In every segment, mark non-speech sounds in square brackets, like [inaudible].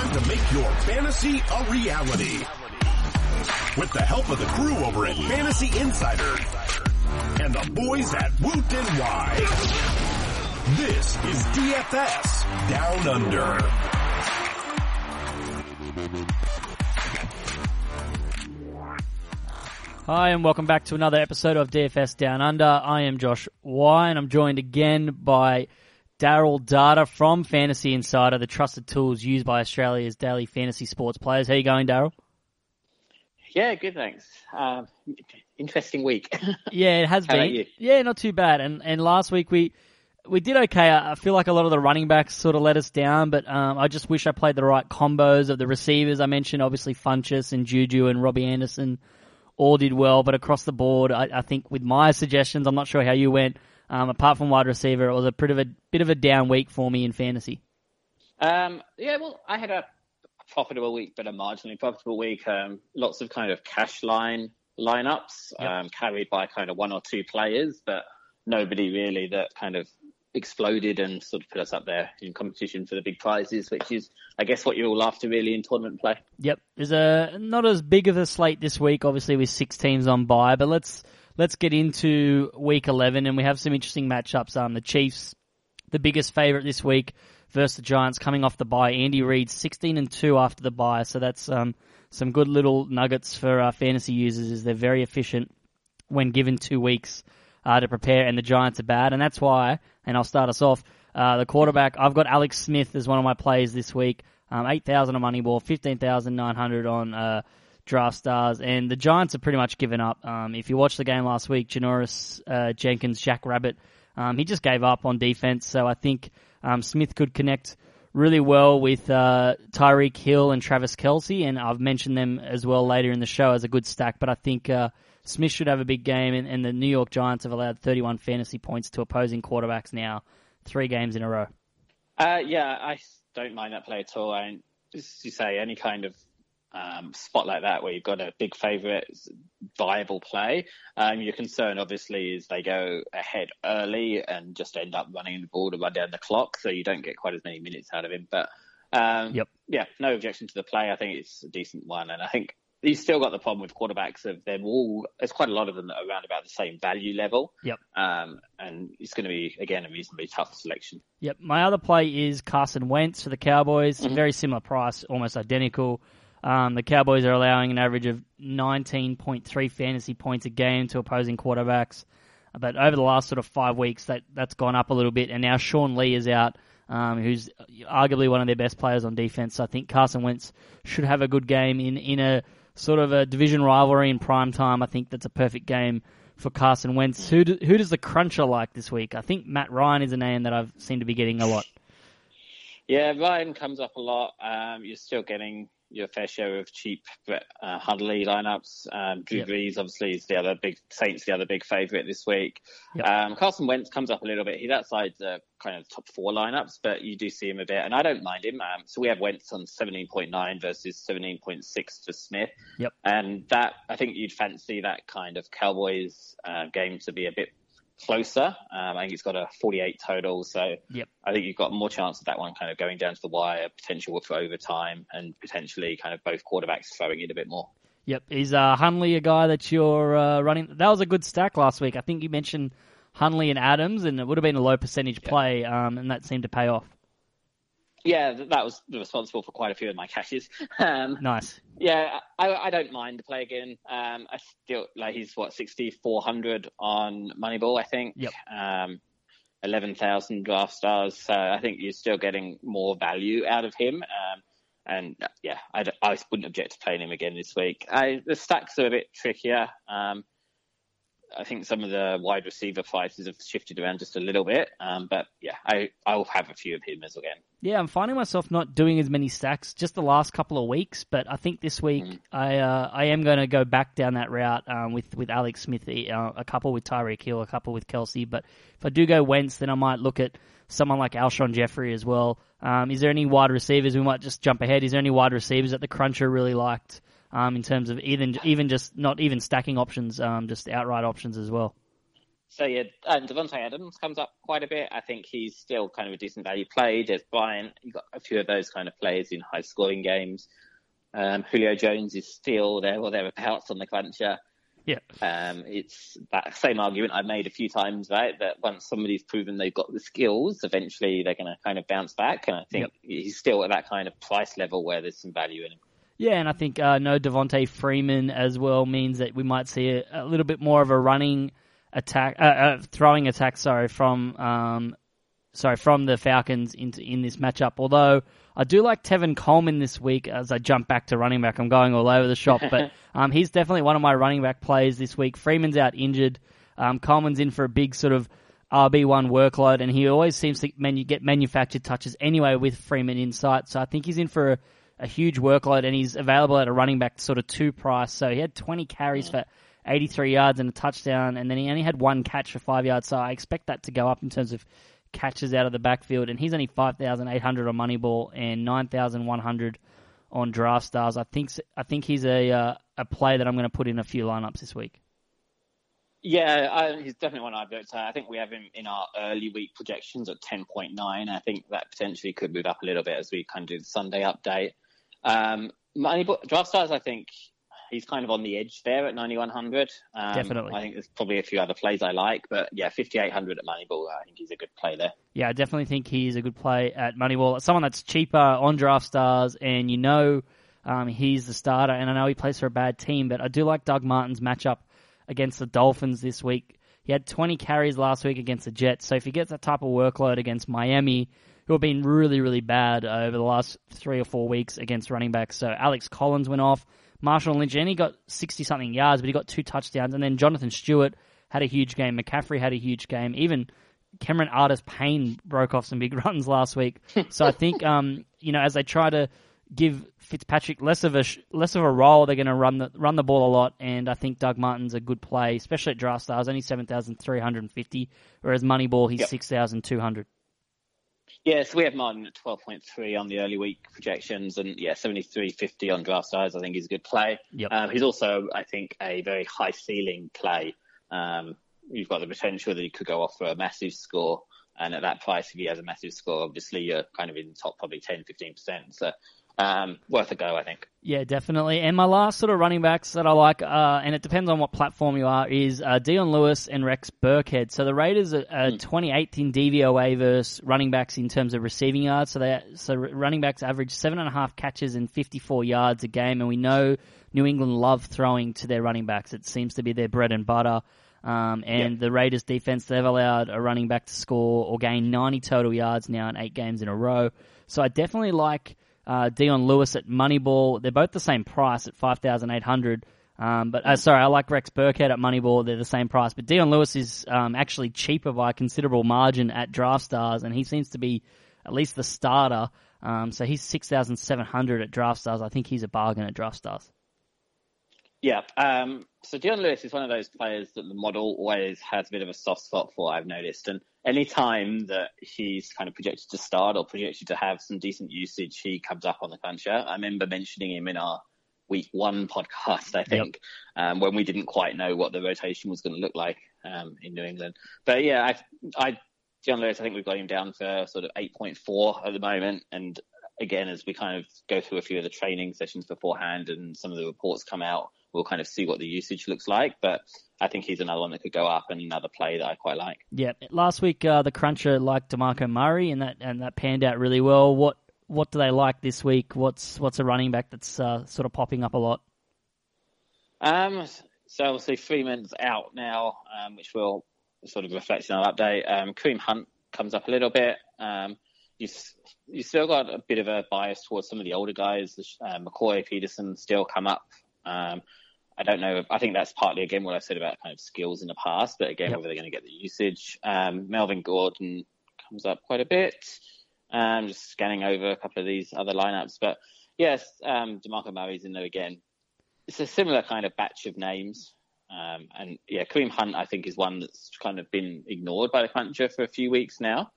time to make your fantasy a reality. With the help of the crew over at Fantasy Insider and the boys at Woot NY. This is DFS Down Under. Hi, and welcome back to another episode of DFS Down Under. I am Josh Y, and I'm joined again by Daryl Data from Fantasy Insider, the trusted tools used by Australia's daily fantasy sports players. How you going, Daryl? Yeah, good, thanks. Um, interesting week. [laughs] Yeah, it has How been. Yeah, not too bad. And and last week we we did okay. I I feel like a lot of the running backs sort of let us down, but um, I just wish I played the right combos of the receivers. I mentioned obviously Funchess and Juju and Robbie Anderson all did well, but across the board, I, I think with my suggestions, I'm not sure how you went. Um, apart from wide receiver, it was a bit of a bit of a down week for me in fantasy. Um, yeah, well, I had a profitable week, but a marginally profitable week. Um, lots of kind of cash line lineups Yep. um, carried by kind of one or two players, but nobody really that kind of exploded and sort of put us up there in competition for the big prizes, which is, I guess, what you're all after really in tournament play. Yep, there's a not as big of a slate this week, obviously with six teams on bye. But let's let's get into week eleven, and we have some interesting matchups. Um, the Chiefs, the biggest favorite this week, versus the Giants, coming off the bye. Andy Reid, sixteen and two after the bye, so that's um some good little nuggets for uh, fantasy users. Is they're very efficient when given two weeks uh, to prepare, and the Giants are bad, and that's why. And I'll start us off. Uh, the quarterback, I've got Alex Smith as one of my plays this week. Um, eight thousand on Moneyball, fifteen thousand nine hundred on uh, Draft Stars, and the Giants have pretty much given up. Um, if you watched the game last week, Janoris uh, Jenkins, Jack Rabbit, um, he just gave up on defense. So I think um, Smith could connect really well with uh, Tyreek Hill and Travis Kelce, and I've mentioned them as well later in the show as a good stack. But I think uh, Smith should have a big game, and, and the New York Giants have allowed 31 fantasy points to opposing quarterbacks now, three games in a row. Uh, yeah, I don't mind that play at all. I, as you say, any kind of um, spot like that where you've got a big favourite viable play. Um, your concern, obviously, is they go ahead early and just end up running the ball to run down the clock, so you don't get quite as many minutes out of him. But um, Yep. yeah, no objection to the play. I think it's a decent one, and I think you've still got the problem with quarterbacks of them all. There's quite a lot of them that are around about the same value level. Yep. Um, and it's going to be again a reasonably tough selection. Yep. My other play is Carson Wentz for the Cowboys. Mm-hmm. Very similar price, almost identical. Um, the Cowboys are allowing an average of 19.3 fantasy points a game to opposing quarterbacks. But over the last sort of five weeks, that, that's gone up a little bit. And now Sean Lee is out, um, who's arguably one of their best players on defense. So I think Carson Wentz should have a good game in, in a sort of a division rivalry in prime time. I think that's a perfect game for Carson Wentz. Who, do, who does the cruncher like this week? I think Matt Ryan is a name that I've seemed to be getting a lot. Yeah, Ryan comes up a lot. Um, you're still getting your fair share of cheap uh, Hundley lineups. Um, Drew Yep. Brees, obviously, is the other big Saints, the other big favourite this week. Yep. Um, Carson Wentz comes up a little bit. He's outside the kind of top four lineups, but you do see him a bit, and I don't mind him. Um, so we have Wentz on 17.9 versus 17.6 for Smith. Yep. And that, I think you'd fancy that kind of Cowboys uh, game to be a bit closer. Um, I think it's got a 48 total, so Yep. I think you've got more chance of that one kind of going down to the wire, potential for overtime, and potentially kind of both quarterbacks throwing it a bit more. Yep, is uh, Hundley a guy that you're uh, running? That was a good stack last week. I think you mentioned Hundley and Adams, and it would have been a low percentage play, um, and that seemed to pay off. Yeah, that was responsible for quite a few of my cashes. [laughs] Um, Nice. yeah, I, I don't mind the play again. Um, I still like he's what sixty four hundred on Moneyball, I think. Yep. Um, eleven thousand draft stars. So I think you're still getting more value out of him. Um, and yeah, I would not object to playing him again this week. I, the stacks are a bit trickier. I think some of the wide receiver prices have shifted around just a little bit. Um, but yeah, I I'll have a few of him as again. Yeah, I'm finding myself not doing as many stacks just the last couple of weeks, but I think this week I uh, I am going to go back down that route um, with with Alex Smith, uh, a couple with Tyreek Hill, a couple with Kelce. But if I do go Wentz, then I might look at someone like Alshon Jeffery as well. Um, is there any wide receivers? We might just jump ahead. Is there any wide receivers that the cruncher really liked um, in terms of even even just not even stacking options, um, just outright options as well? so yeah, and Davante Adams comes up quite a bit. I think he's still kind of a decent value play. There's Bryant. You've got a few of those kind of players in high scoring games. Um, Julio Jones is still there or thereabouts on the cruncher. Yeah. Um, it's that same argument I've made a few times, right? That once somebody's proven they've got the skills, eventually they're going to kind of bounce back. And I think Yep. he's still at that kind of price level where there's some value in him. Yeah, and I think uh, no Devonta Freeman as well means that we might see a, a little bit more of a running attack, uh, uh, throwing attack. Sorry, from um, sorry from the Falcons into in this matchup. Although I do like Tevin Coleman this week. As I jump back to running back, I'm going all over the shop, but [laughs] um, he's definitely one of my running back plays this week. Freeman's out injured. Um, Coleman's in for a big sort of RB1 workload, and he always seems to manu- get manufactured touches anyway with Freeman in sight. So I think he's in for a, a huge workload, and he's available at a running back sort of two price. So he had 20 carries for 83 yards and a touchdown, and then he only had one catch for five yards. So I expect that to go up in terms of catches out of the backfield, and he's only 5,800 on Moneyball and 9,100 on Draft Stars. I think I think he's a uh, a play that I'm going to put in a few lineups this week. Yeah, I, he's definitely one I've looked at. I think we have him in our early week projections at 10.9. I think that potentially could move up a little bit as we kind of do the Sunday update. Um, Moneyball, draft stars, I think he's kind of on the edge there at 9100. Um, Definitely. I think there's probably a few other plays I like, but yeah, 5800 at Moneyball, I think he's a good play there. Yeah, I definitely think he's a good play at Moneyball. Someone that's cheaper on Draft Stars, and you know um, he's the starter. And I know he plays for a bad team, but I do like Doug Martin's matchup against the Dolphins this week. He had 20 carries last week against the Jets, so if he gets that type of workload against Miami, who have been really, really bad over the last three or four weeks against running backs. So Alex Collins went off. Marshawn Lynch, and he got 60 something yards, but he got two touchdowns. And then Jonathan Stewart had a huge game. McCaffrey had a huge game. Even Cameron Artis Payne broke off some big [laughs] runs last week. So I think, um, you know, as they try to give Fitzpatrick less of a less of a role, they're going to run the run the ball a lot. And I think Doug Martin's a good play, especially at draft stars, only seven thousand three hundred and fifty, whereas Moneyball he's Yep. six thousand two hundred. Yeah, so we have Martin at 12.3 on the early week projections, and yeah, 73.50 on draft size. I think he's a good play. Yep. Um, he's also, I think, a very high ceiling play. Um, you've got the potential that he could go off for a massive score, and at that price, if he has a massive score, obviously you're kind of in the top probably 10, 15%. So um, worth a go, I think. Yeah, definitely. And my last sort of running backs that I like, uh, and it depends on what platform you are, is uh, Dion Lewis and Rex Burkhead. So the Raiders are, are 28th in DVOA versus running backs in terms of receiving yards. So they so running backs average seven and a half catches and 54 yards a game, and we know New England love throwing to their running backs. It seems to be their bread and butter. Um, and the Raiders defense, they've allowed a running back to score or gain 90 total yards now in eight games in a row. So I definitely like uh, Dion Lewis at Moneyball. They're both the same price at 5,800. Um, but uh, sorry, I like Rex Burkhead at Moneyball. They're the same price, but Dion Lewis is um, actually cheaper by a considerable margin at Draft Stars, and he seems to be at least the starter. Um, so he's 6,700 at Draft Stars. I think he's a bargain at Draft Stars. Yeah. Um, so Dion Lewis is one of those players that the model always has a bit of a soft spot for, I've noticed. And any time that he's kind of projected to start or projected to have some decent usage, he comes up on the cruncher. I remember mentioning him in our week one podcast, I think, um, when we didn't quite know what the rotation was going to look like um, in New England. But yeah, I, I, Dion Lewis, I think we've got him down for sort of 8.4 at the moment. And again, as we kind of go through a few of the training sessions beforehand and some of the reports come out, we'll kind of see what the usage looks like. But I think he's another one that could go up and another play that I quite like. Yeah, last week uh, the Cruncher liked Demarco Murray, and that and that panned out really well. What what do they like this week? What's what's a running back that's uh, sort of popping up a lot? Um, so obviously Freeman's out now, um, which will sort of reflect in our update. Um, Kareem Hunt comes up a little bit. Um, you you still got a bit of a bias towards some of the older guys. Uh, McCoy, Peterson still come up. Um, I don't know. I think that's partly again what I said about kind of skills in the past, but again Yep. whether they're going to get the usage. Um, Melvin Gordon comes up quite a bit. Um, just scanning over a couple of these other lineups, but yes, um, Demarco Murray's in there again. It's a similar kind of batch of names. Um, and yeah, Kareem Hunt, I think, is one that's kind of been ignored by the cruncher for a few weeks now,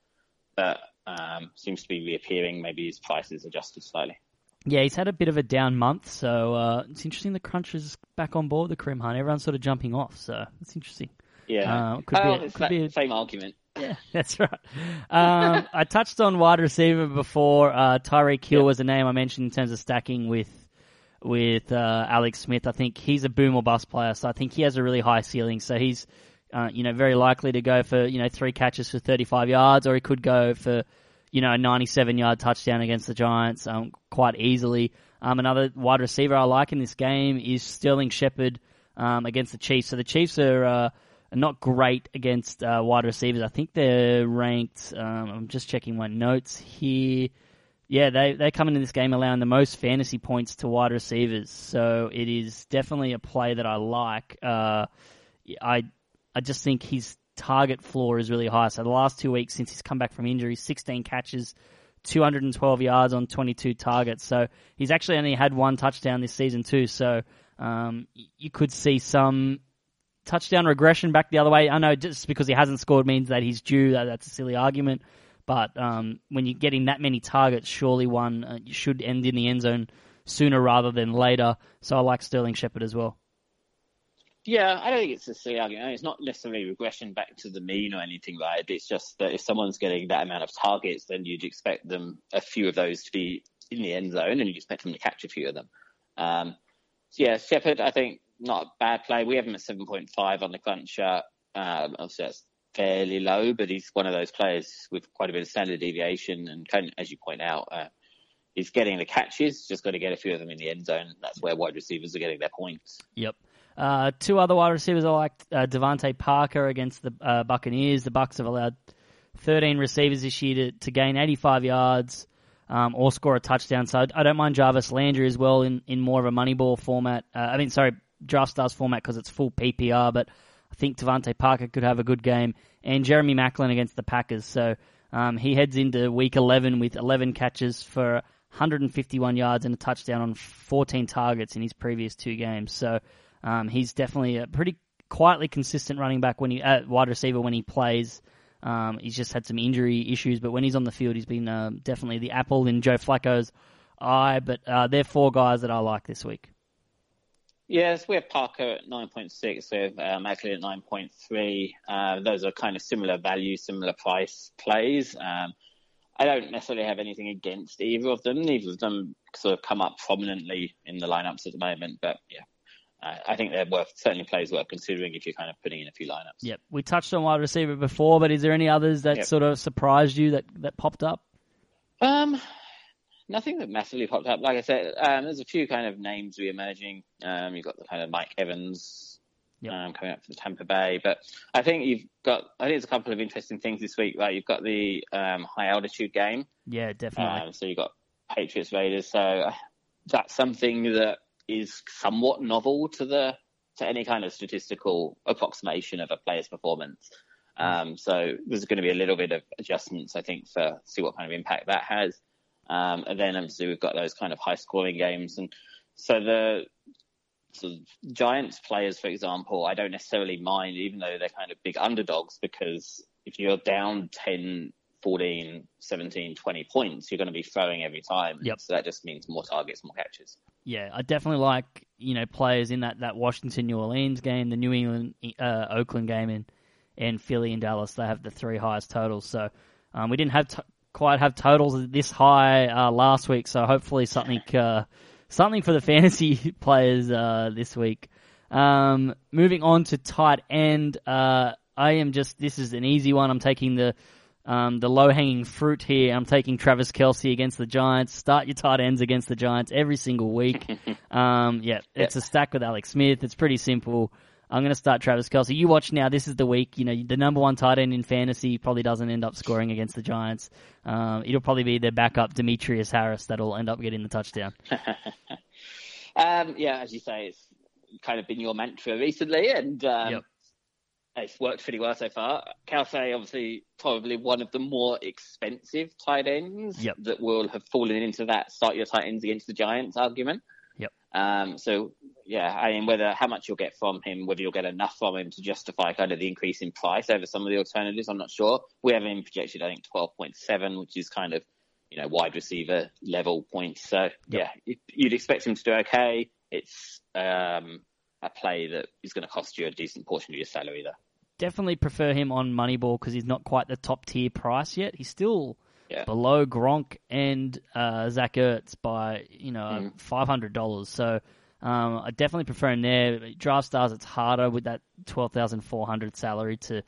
but um, seems to be reappearing. Maybe his price is adjusted slightly. Yeah, he's had a bit of a down month, so uh, it's interesting the crunch is back on board the Kareem Hunt. Everyone's sort of jumping off, so it's interesting. Yeah, Uh, could oh, be, a- could that be a- same argument. Yeah, [laughs] that's right. Um, [laughs] I touched on wide receiver before. Uh, Tyreek Hill Yep. was a name I mentioned in terms of stacking with with uh, Alex Smith. I think he's a boom or bust player, so I think he has a really high ceiling. So he's uh, you know very likely to go for you know three catches for 35 yards, or he could go for you know a 97 yard touchdown against the Giants um, quite easily. Um, another wide receiver I like in this game is Sterling Shepard um, against the Chiefs. So the Chiefs are. Uh, not great against uh, wide receivers. I think they're ranked. Um, I'm just checking my notes here. Yeah, they they come into this game allowing the most fantasy points to wide receivers. So it is definitely a play that I like. Uh, I I just think his target floor is really high. So the last two weeks since he's come back from injury, 16 catches, 212 yards on 22 targets. So he's actually only had one touchdown this season too. So um, you could see some touchdown regression back the other way. I know just because he hasn't scored means that he's due. That, that's a silly argument. But um, when you're getting that many targets, surely one uh, should end in the end zone sooner rather than later. So I like Sterling Shepard as well. Yeah, I don't think it's a silly argument. It's not necessarily regression back to the mean or anything like that. It's just that if someone's getting that amount of targets, then you'd expect them, a few of those to be in the end zone, and you'd expect them to catch a few of them. Um, so yeah, Shepard, I think, not a bad play. We have him at 7.5 on the cruncher. Um, obviously, that's fairly low, but he's one of those players with quite a bit of standard deviation, and kind of, as you point out, uh, he's getting the catches, just got to get a few of them in the end zone. That's where wide receivers are getting their points. Yep. Uh, two other wide receivers I like uh, DeVante Parker against the uh, Buccaneers. The Bucks have allowed 13 receivers this year to, to gain 85 yards um, or score a touchdown. So I, I don't mind Jarvis Landry as well in, in more of a money ball format. Uh, I mean, sorry, draft stars format because it's full PPR, but I think DeVante Parker could have a good game. And Jeremy Maclin against the Packers. So um, he heads into week 11 with 11 catches for 151 yards and a touchdown on 14 targets in his previous two games. So um, he's definitely a pretty quietly consistent running back when he uh, wide receiver when he plays. Um, he's just had some injury issues, but when he's on the field, he's been um, definitely the apple in Joe Flacco's eye. But uh, they're four guys that I like this week. Yes, we have Parker at 9.6, we have uh, Maclin at 9.3. Uh, those are kind of similar value, similar price plays. Um, I don't necessarily have anything against either of them. Neither of them sort of come up prominently in the lineups at the moment, but yeah. I think they're worth certainly plays worth considering if you're kind of putting in a few lineups. Yep, we touched on wide receiver before, but is there any others that Yep. sort of surprised you that that popped up? Um, nothing that massively popped up. Like I said, um, there's a few kind of names re-emerging. Um, you've got the kind of Mike Evans Yep. um, coming up for the Tampa Bay, but I think you've got. I think there's a couple of interesting things this week. Right, you've got the um, high altitude game. Yeah, definitely. Um, so you've got Patriots Raiders. So uh, that's something that is somewhat novel to the to any kind of statistical approximation of a player's performance. Um, so there's going to be a little bit of adjustments, I think, for see what kind of impact that has. Um, and then obviously we've got those kind of high scoring games, and so the of Giants players, for example, I don't necessarily mind, even though they're kind of big underdogs, because if you're down 10, 14, 17, 20 points, you're going to be throwing every time. Yep. So that just means more targets, more catches. Yeah, I definitely like you know players in that, that Washington New Orleans game, the New England uh, Oakland game, and and Philly and Dallas. They have the three highest totals. So um, we didn't have t- quite have totals this high uh, last week. So hopefully something uh, something for the [laughs] fantasy players uh, this week. Um, moving on to tight end, uh, I am just this is an easy one. I'm taking the um, the low hanging fruit here. I'm taking Travis Kelce against the Giants. Start your tight ends against the Giants every single week. [laughs] um, yeah, it's a stack with Alex Smith. It's pretty simple. I'm going to start Travis Kelce. You watch now. This is the week. You know, the number one tight end in fantasy probably doesn't end up scoring against the Giants. Um, it'll probably be their backup, Demetrius Harris, that'll end up getting the touchdown. [laughs] Um, yeah, as you say, it's kind of been your mantra recently, and um, Yep. It's worked pretty well so far. Kelce, obviously, probably one of the more expensive tight ends Yep. that will have fallen into that start your tight ends against the Giants argument. Yep. Um, so yeah, I mean, whether how much you'll get from him, whether you'll get enough from him to justify kind of the increase in price over some of the alternatives, I'm not sure. We have him projected, I think, 12.7, which is kind of you know wide receiver level points. So yeah, you- you'd expect him to do okay. It's um, a play that is going to cost you a decent portion of your salary, though. definitely prefer him on Moneyball because he's not quite the top tier price yet. He's still Yeah. below Gronk and uh, Zach Ertz by you know Mm. five hundred dollars. So um, I definitely prefer him there. Draft stars, it's harder with that twelve thousand four hundred salary to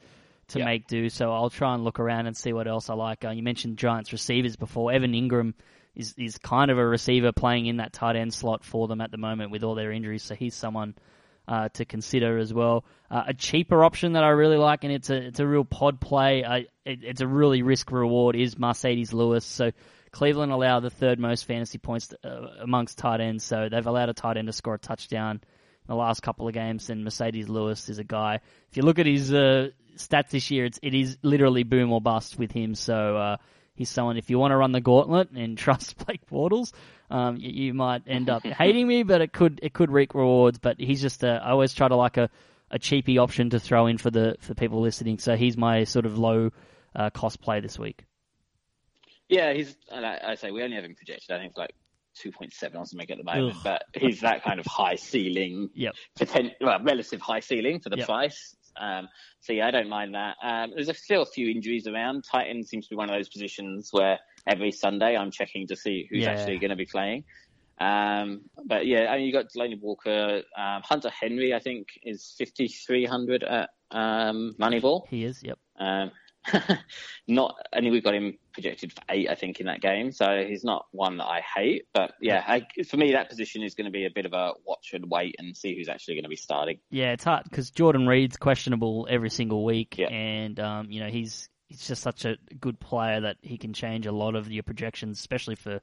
to Yeah. make do. So I'll try and look around and see what else I like. Uh, you mentioned Giants receivers before. Evan Engram is is kind of a receiver playing in that tight end slot for them at the moment with all their injuries. So he's someone uh, to consider as well. Uh, a cheaper option that I really like, and it's a it's a real pod play. I, it, it's a really risk reward is Marcedes Lewis. So Cleveland allow the third most fantasy points uh, amongst tight ends. So they've allowed a tight end to score a touchdown in the last couple of games. And Marcedes Lewis is a guy. If you look at his uh, stats this year, it's it is literally boom or bust with him. So. He's someone if you want to run the gauntlet and [laughs] trust Blake Bortles, um, you, you might end up [laughs] hating me, but it could it could reap rewards. But he's just a, I always try to like a, a cheapy option to throw in for the for people listening. So he's my sort of low uh, cost play this week. Yeah, he's. And I, I say we only have him projected. I think it's like two point seven or something at the moment. Ugh. But he's that kind of high ceiling, [laughs] Yep. potent, well, relative high ceiling for the Yep. price. Um, so yeah, I don't mind that. Um, there's a, still a few injuries around. Tight end seems to be one of those positions where every Sunday I'm checking to see who's Yeah. actually going to be playing. Um, but yeah, I mean, you got Delanie Walker, um, Hunter Henry, I think is 5,300 at, um, Moneyball. He is. Yep. Um, [laughs] not, I mean, we've got him projected for eight, I think, in that game. So he's not one that I hate. But yeah, I, for me, that position is going to be a bit of a watch and wait and see who's actually going to be starting. Yeah, it's hard because Jordan Reed's questionable every single week, Yeah. and um, you know he's he's just such a good player that he can change a lot of your projections, especially for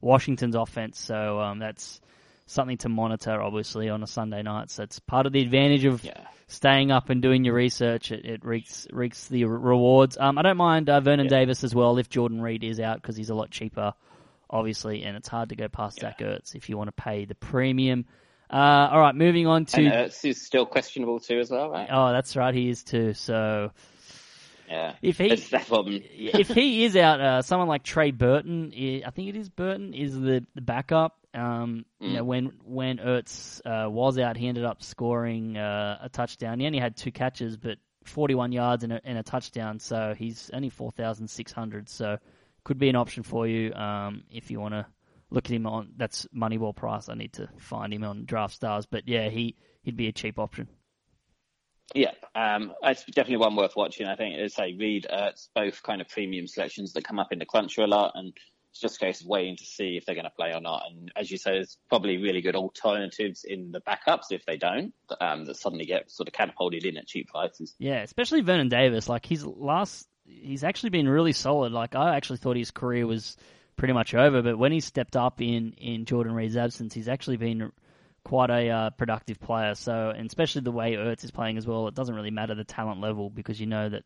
Washington's offense. So um, that's something to monitor, obviously, on a Sunday night. So it's part of the advantage of Yeah. staying up and doing your research. It, it reeks reeks the rewards. Um, I don't mind uh, Vernon Yeah. Davis as well if Jordan Reed is out because he's a lot cheaper, obviously, and it's hard to go past Zach Ertz if you want to pay the premium. Uh, all right, moving on to. And Ertz is still questionable too, as well, right? Oh, that's right, he is too. So Yeah. if he That's that problem. if he is out, uh, someone like Trey Burton, i I think it is Burton, is the, the backup. Um, You Mm. know, when when Ertz uh, was out, he ended up scoring uh, a touchdown. He only had two catches, but 41 yards and a, and a touchdown. So he's only 4,600. So could be an option for you um, if you want to look at him on. That's Moneyball price. I need to find him on Draft Stars, but yeah, he he'd be a cheap option. Yeah, um, it's definitely one worth watching. I think, as I say, Reed, Ertz, both kind of premium selections that come up in the cruncher a lot, and it's just a case of waiting to see if they're going to play or not. And as you say, there's probably really good alternatives in the backups if they don't, um, that suddenly get sort of catapulted in at cheap prices. Yeah, especially Vernon Davis. Like his last, he's actually been really solid. Like I actually thought his career was pretty much over, but when he stepped up in in Jordan Reed's absence, he's actually been quite a uh, productive player. So, and especially the way Ertz is playing as well, it doesn't really matter the talent level because you know that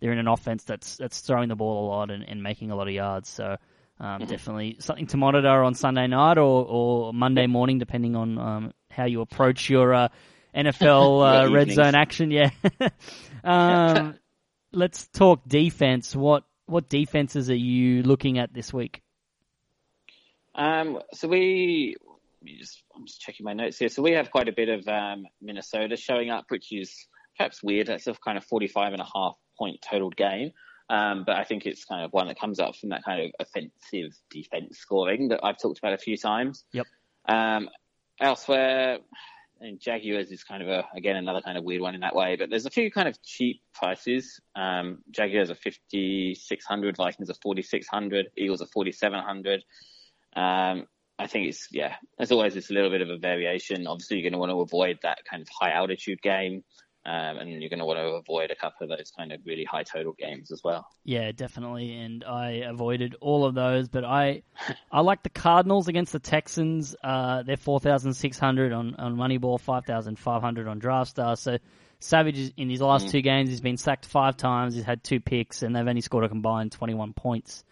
they're in an offense that's that's throwing the ball a lot and, and making a lot of yards. So. Um, Definitely something to monitor on Sunday night or, or Monday morning, depending on um, how you approach your uh, NFL [laughs] uh, red zone action. [laughs] Yeah. um, let's talk defense. What what defenses are you looking at this week? Um, so we, just, I'm just checking my notes here. So we have quite a bit of um, Minnesota showing up, which is perhaps weird. That's a kind of 45 and a half point total game. Um, but I think it's kind of one that comes up from that kind of offensive defense scoring that I've talked about a few times. Yep. Um, elsewhere, and Jaguars is kind of a, again, another kind of weird one in that way, but there's a few kind of cheap prices. Um, Jaguars are 5,600, Vikings are 4,600, Eagles are 4,700. Um, I think it's, yeah, as always, it's a little bit of a variation. Obviously, you're going to want to avoid that kind of high altitude game. Um, and you're going to want to avoid a couple of those kind of really high total games as well. Yeah, definitely. And I avoided all of those, but I [laughs] I like the Cardinals against the Texans. Uh, they're four thousand six hundred on on Moneyball, five thousand five hundred on DraftStar. So Savage is, in his last two games, he's been sacked five times. He's had two picks, and they've only scored a combined twenty one points.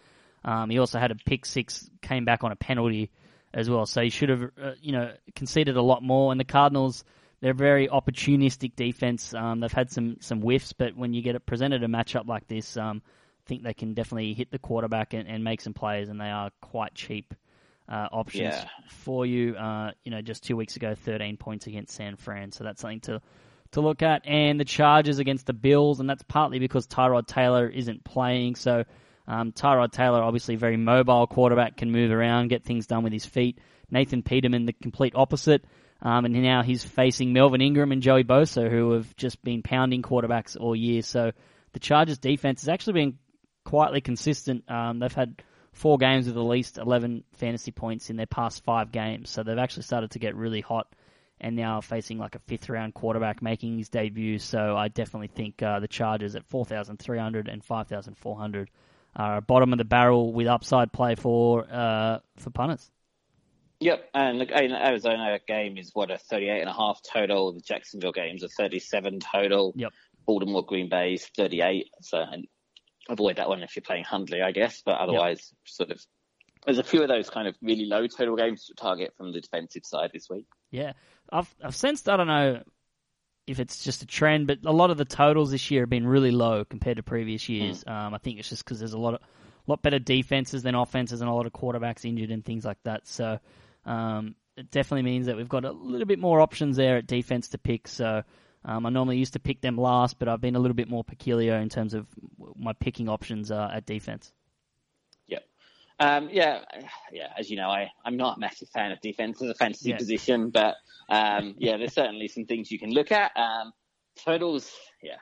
Um, he also had a pick six, came back on a penalty as well. So he should have, uh, you know, conceded a lot more. And the Cardinals, they're a very opportunistic defense. Um, they've had some some whiffs, but when you get it presented a matchup like this, um, I think they can definitely hit the quarterback and, and make some plays, and they are quite cheap uh, options Yeah. for you. Uh, you know, just two weeks ago, 13 points against San Fran, so that's something to to look at, and the Chargers against the Bills, and that's partly because Tyrod Taylor isn't playing. So um, Tyrod Taylor, obviously a very mobile quarterback, can move around, get things done with his feet. Nathan Peterman, the complete opposite. Um, and now he's facing Melvin Ingram and Joey Bosa, who have just been pounding quarterbacks all year. So the Chargers defense has actually been quietly consistent. Um, they've had four games with at least 11 fantasy points in their past five games. So they've actually started to get really hot and now facing like a fifth round quarterback making his debut. So I definitely think uh, the Chargers at 4,300 and 5,400 are bottom of the barrel with upside play for uh, for punters. Yep, and the Arizona game is what a 38 and a half total. The Jacksonville game's a 37 total. Yep. Baltimore Green Bay's 38. So and avoid that one if you're playing Hundley, I guess. But otherwise, yep. sort of, there's a few of those kind of really low total games to target from the defensive side this week. Yeah, I've I've sensed I don't know if it's just a trend, but a lot of the totals this year have been really low compared to previous years. Mm. Um, I think it's just because there's a lot of lot better defenses than offenses and a lot of quarterbacks injured and things like that. So um, it definitely means that we've got a little bit more options there at defense to pick. So um, I normally used to pick them last, but I've been a little bit more peculiar in terms of my picking options uh, at defense. Yep. Um, yeah, yeah. As you know, I, I'm not a massive fan of defense as a fantasy yeah. position, but um, yeah, there's certainly some things you can look at. Um, totals, yeah,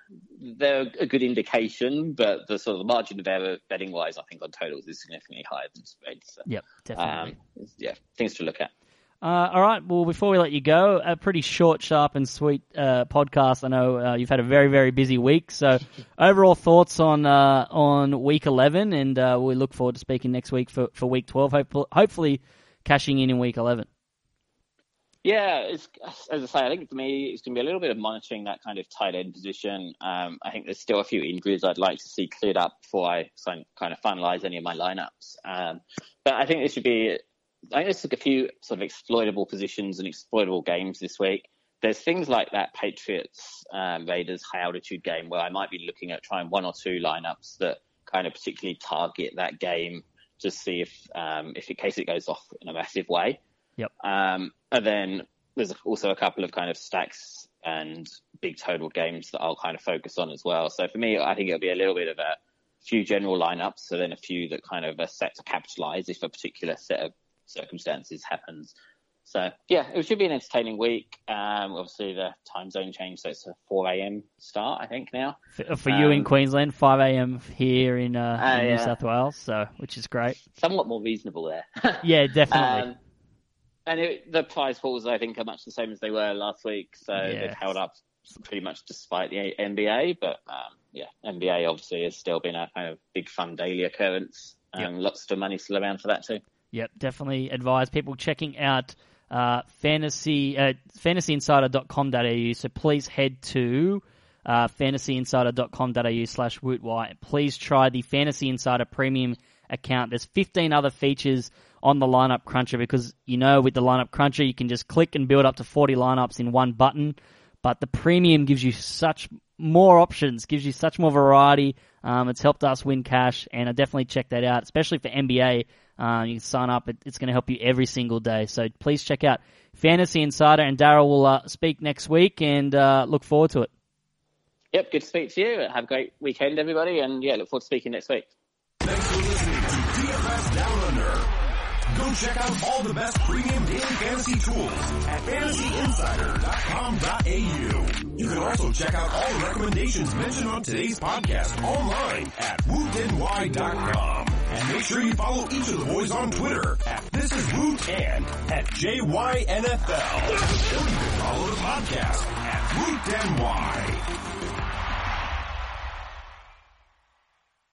they're a good indication, but the sort of the margin of error betting wise, I think on totals is significantly higher than spreads. So, yep, definitely. Um, yeah, things to look at. Uh, all right. Well, before we let you go, a pretty short, sharp, and sweet uh, podcast. I know uh, you've had a very, very busy week. So, [laughs] overall thoughts on uh, on week eleven, and uh, we look forward to speaking next week for, for week twelve. Hopefully, hopefully, cashing in in week eleven. Yeah, it's, as I say, I think for me, it's going to be a little bit of monitoring that kind of tight end position. Um, I think there's still a few injuries I'd like to see cleared up before I kind of finalize any of my lineups. Um, but I think this should be, I think there's a few sort of exploitable positions and exploitable games this week. There's things like that Patriots um, Raiders high altitude game where I might be looking at trying one or two lineups that kind of particularly target that game to see if, um, if in case it goes off in a massive way. Yep. Um, and then there's also a couple of kind of stacks and big total games that I'll kind of focus on as well. So for me, I think it'll be a little bit of a few general lineups, so then a few that kind of are set to capitalize if a particular set of circumstances happens. So yeah, it should be an entertaining week. Um, obviously the time zone change, so it's a 4 a.m. start, I think now. For, for um, you in um, Queensland, 5 a.m. here in, uh, uh, in New yeah. South Wales, so which is great. Somewhat more reasonable there. [laughs] yeah, definitely. Um, and it, the prize pools, I think, are much the same as they were last week. So yeah. they've held up pretty much despite the NBA. But um, yeah, NBA obviously has still been a kind of big fun daily occurrence. Um, yep. Lots of money still around for that too. Yep, definitely advise people checking out uh, fantasy uh, fantasyinsider.com.au. So please head to uh, fantasyinsider.com.au slash wootwhite. Please try the Fantasy Insider Premium account. There's 15 other features on the lineup cruncher because you know with the lineup cruncher you can just click and build up to 40 lineups in one button. But the premium gives you such more options, gives you such more variety. Um, it's helped us win cash, and I definitely check that out, especially for NBA. Um, you can sign up; it, it's going to help you every single day. So please check out Fantasy Insider, and Daryl will uh, speak next week, and uh, look forward to it. Yep, good to speak to you. Have a great weekend, everybody, and yeah, look forward to speaking next week. Check out all the best premium daily fantasy tools at fantasyinsider.com.au. You can also check out all the recommendations mentioned on today's podcast online at wootny.com. And make sure you follow each of the boys on Twitter at This Is Woot and at JYNFL. Or you can follow the podcast at WootNY.